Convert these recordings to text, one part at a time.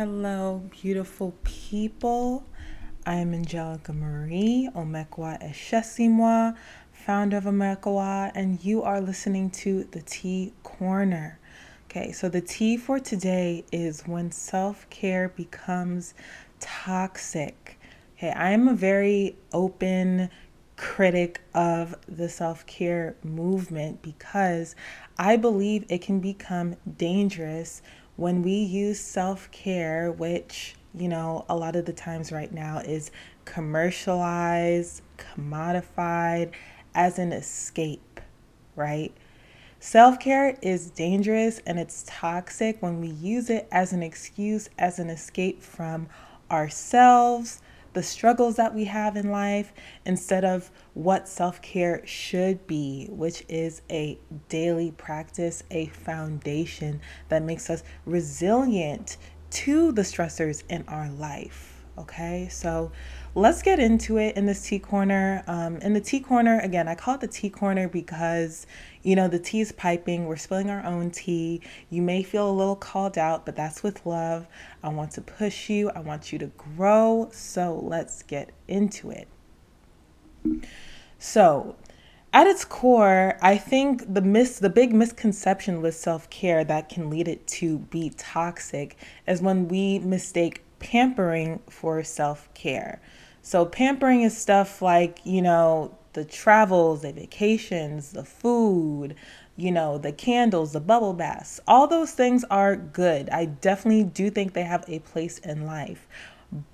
Hello, beautiful people. I am Angelica Marie, Omekwa Eshesimwa, founder of Omekwa, and you are listening to the Tea Corner. Okay, so the tea for today is when self care becomes toxic. Okay, I am a very open critic of the self care movement because I believe it can become dangerous when we use self care, which, you know, a lot of the times right now is commercialized, commodified as an escape, right? Self care is dangerous and it's toxic when we use it as an excuse, as an escape from ourselves, the struggles that we have in life instead of what self care should be, which is a daily practice, a foundation that makes us resilient to the stressors in our life. Okay, so let's get into it in this tea corner. Um, in the tea corner, again, I call it the tea corner because, you know, the tea is piping. We're spilling our own tea. You may feel a little called out, but that's with love. I want to push you, I want you to grow. So let's get into it. So, at its core, I think the mis the big misconception with self-care that can lead it to be toxic is when we mistake pampering for self-care. So pampering is stuff like, you know, the travels, the vacations, the food, you know, the candles, the bubble baths. All those things are good. I definitely do think they have a place in life.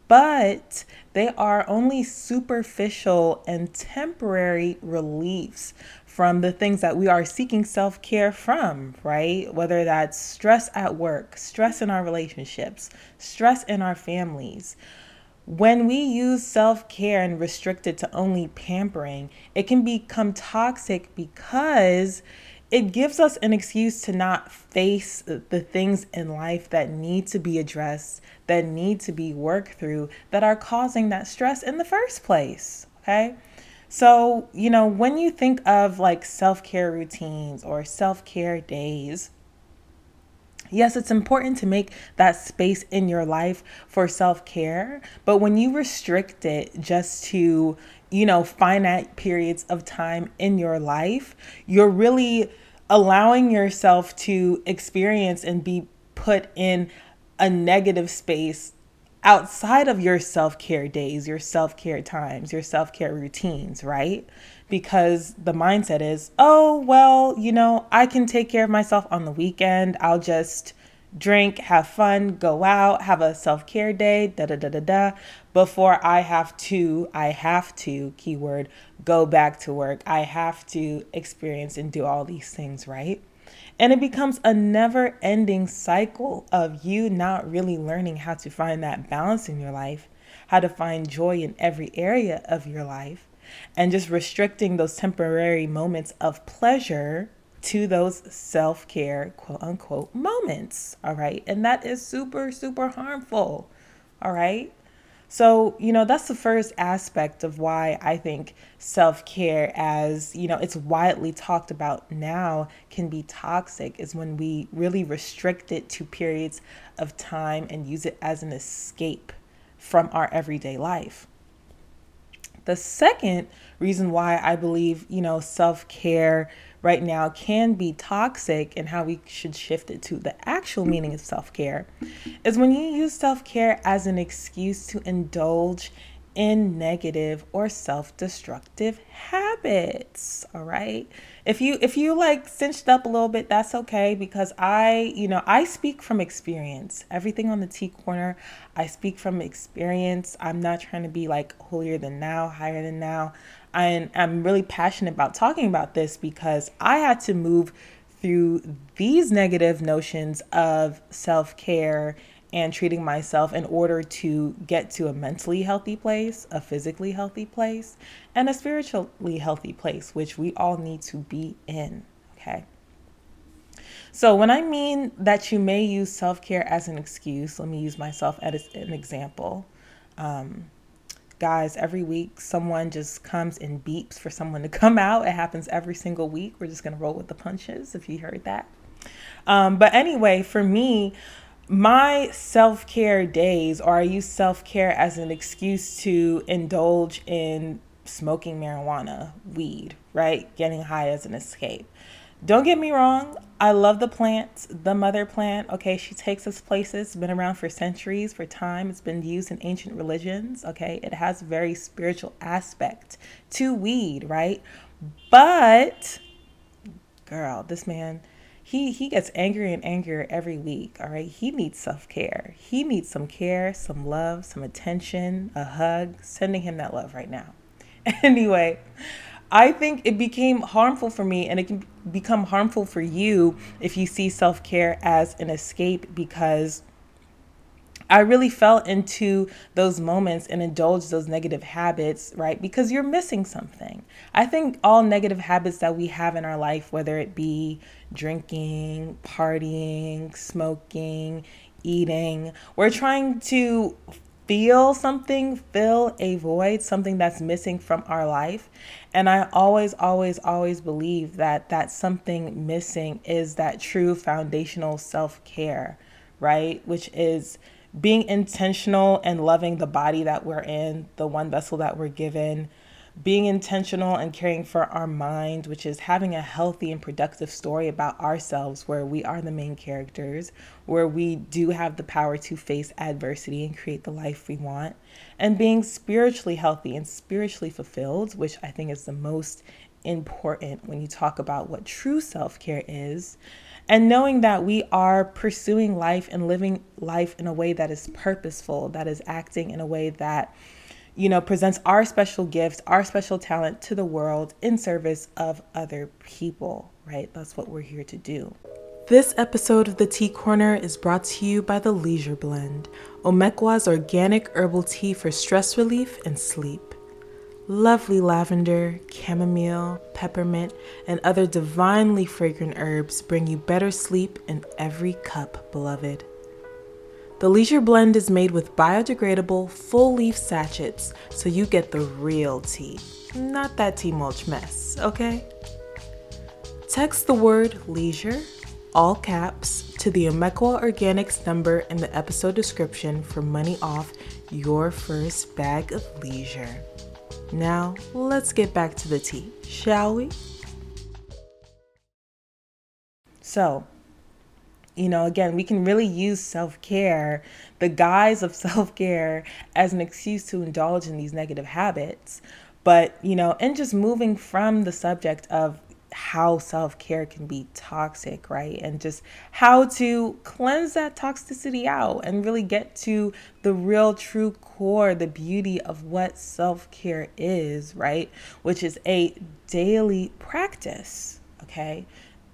But they are only superficial and temporary reliefs from the things that we are seeking self care from, right? Whether that's stress at work, stress in our relationships, stress in our families. When we use self care and restrict it to only pampering, it can become toxic because it gives us an excuse to not face the things in life that need to be addressed, that need to be worked through, that are causing that stress in the first place. Okay. So, you know, when you think of like self care routines or self care days, Yes, it's important to make that space in your life for self care, but when you restrict it just to, you know, finite periods of time in your life, you're really allowing yourself to experience and be put in a negative space outside of your self care days, your self care times, your self care routines, right? Because the mindset is, oh, well, you know, I can take care of myself on the weekend. I'll just drink, have fun, go out, have a self care day, da da da da da, before I have to, I have to, keyword, go back to work. I have to experience and do all these things, right? And it becomes a never ending cycle of you not really learning how to find that balance in your life, how to find joy in every area of your life, and just restricting those temporary moments of pleasure to those self care, quote unquote, moments. All right. And that is super, super harmful. All right. So, you know, that's the first aspect of why I think self care, as you know, it's widely talked about now, can be toxic, is when we really restrict it to periods of time and use it as an escape from our everyday life. The second reason why I believe, you know, self care right now can be toxic and how we should shift it to the actual meaning of self care is when you use self care as an excuse to indulge in negative or self-destructive habits all right? If you if you like cinched up a little bit that's okay because i you know i speak from experience. Everything on the tea corner i speak from experience. I'm not trying to be like holier than now higher than now and i'm really passionate about talking about this because i had to move through these negative notions of self-care and treating myself in order to get to a mentally healthy place, a physically healthy place, and a spiritually healthy place, which we all need to be in. Okay. So, when I mean that you may use self care as an excuse, let me use myself as an example. Um, guys, every week someone just comes and beeps for someone to come out. It happens every single week. We're just going to roll with the punches if you heard that. Um, but anyway, for me, my self care days, or I use self care as an excuse to indulge in smoking marijuana, weed, right? Getting high as an escape. Don't get me wrong, I love the plant, the mother plant. Okay, she takes us places, been around for centuries, for time. It's been used in ancient religions. Okay, it has very spiritual aspect to weed, right? But, girl, this man, he he gets angrier and angrier every week all right he needs self-care he needs some care some love some attention a hug sending him that love right now anyway I think it became harmful for me and it can become harmful for you if you see self care as an escape because I really fell into those moments and indulged those negative habits, right? Because you're missing something. I think all negative habits that we have in our life, whether it be drinking, partying, smoking, eating, we're trying to feel something, fill a void, something that's missing from our life. And I always, always, always believe that that something missing is that true foundational self care, right? Which is being intentional and loving the body that we're in, the one vessel that we're given, being intentional and caring for our mind, which is having a healthy and productive story about ourselves where we are the main characters, where we do have the power to face adversity and create the life we want, and being spiritually healthy and spiritually fulfilled, which I think is the most important when you talk about what true self care is. And knowing that we are pursuing life and living life in a way that is purposeful, that is acting in a way that you know, presents our special gifts, our special talent to the world in service of other people, right? That's what we're here to do. This episode of the Tea Corner is brought to you by the Leisure Blend, Omekwa's organic herbal tea for stress relief and sleep. Lovely lavender, chamomile, peppermint, and other divinely fragrant herbs bring you better sleep in every cup, beloved. The Leisure Blend is made with biodegradable full leaf sachets, so you get the real tea, not that tea mulch mess, okay? Text the word leisure, all caps, to the Omekwa Organics number in the episode description for money off your first bag of leisure. Now, let's get back to the tea, shall we? So, you know, again, we can really use self care, the guise of self care, as an excuse to indulge in these negative habits. But, you know, and just moving from the subject of how self care can be toxic, right? And just how to cleanse that toxicity out and really get to the real, true core, the beauty of what self care is, right? Which is a daily practice, okay?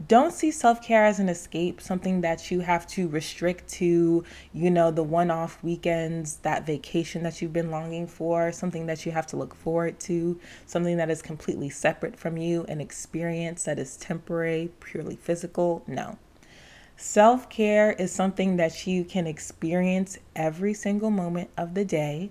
Don't see self care as an escape, something that you have to restrict to, you know, the one off weekends, that vacation that you've been longing for, something that you have to look forward to, something that is completely separate from you, an experience that is temporary, purely physical. No. Self care is something that you can experience every single moment of the day,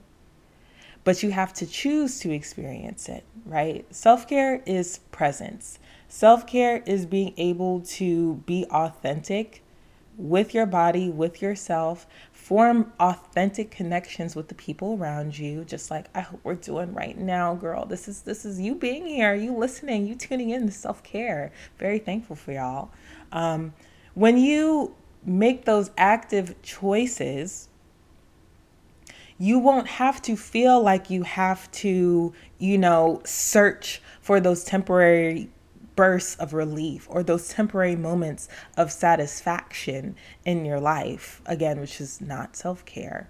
but you have to choose to experience it, right? Self care is presence. Self care is being able to be authentic with your body, with yourself, form authentic connections with the people around you, just like I hope we're doing right now, girl. This is this is you being here, you listening, you tuning in to self care. Very thankful for y'all. Um, when you make those active choices, you won't have to feel like you have to, you know, search for those temporary bursts of relief or those temporary moments of satisfaction in your life, again, which is not self care,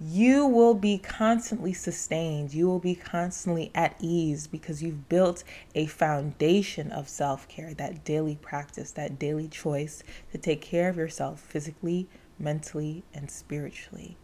you will be constantly sustained. You will be constantly at ease because you've built a foundation of self care, that daily practice, that daily choice to take care of yourself physically, mentally, and spiritually.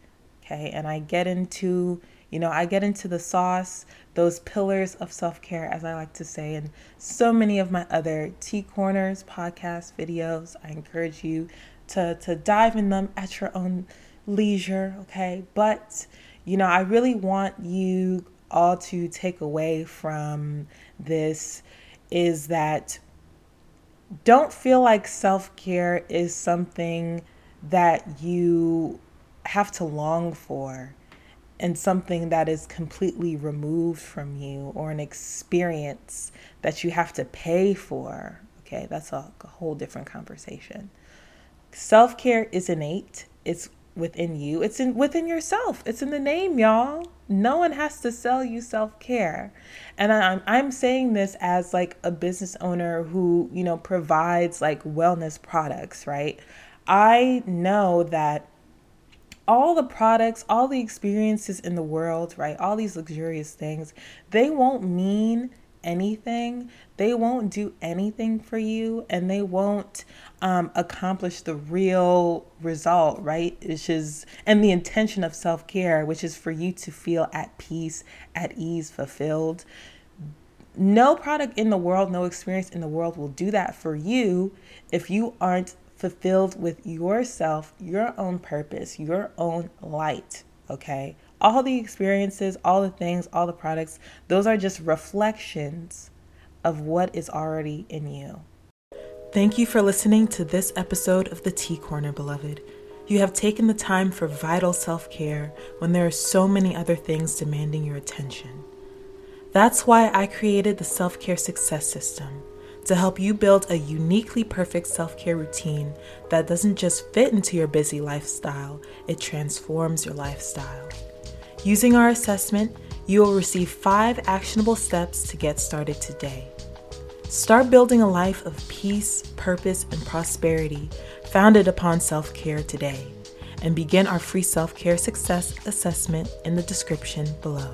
Okay, and I get into you know, I get into the sauce, those pillars of self care, as I like to say, and so many of my other Tea Corners podcast videos. I encourage you to, to dive in them at your own leisure, okay? But, you know, I really want you all to take away from this is that don't feel like self care is something that you have to long for and something that is completely removed from you or an experience that you have to pay for. Okay, that's a, a whole different conversation. Self care is innate. It's within you. It's in within yourself. It's in the name, y'all. No one has to sell you self-care. And I'm I'm saying this as like a business owner who, you know, provides like wellness products, right? I know that all the products, all the experiences in the world, right? All these luxurious things, they won't mean anything. They won't do anything for you and they won't um, accomplish the real result, right? Which is, and the intention of self care, which is for you to feel at peace, at ease, fulfilled. No product in the world, no experience in the world will do that for you if you aren't fulfilled with yourself, your own purpose, your own light, okay? All the experiences, all the things, all the products, those are just reflections of what is already in you. Thank you for listening to this episode of the Tea Corner, beloved. You have taken the time for vital self care when there are so many other things demanding your attention. That's why I created the Self Care Success System to help you build a uniquely perfect self care routine that doesn't just fit into your busy lifestyle, it transforms your lifestyle. Using our assessment, you will receive five actionable steps to get started today. Start building a life of peace, purpose, and prosperity founded upon self care today, and begin our free self care success assessment in the description below.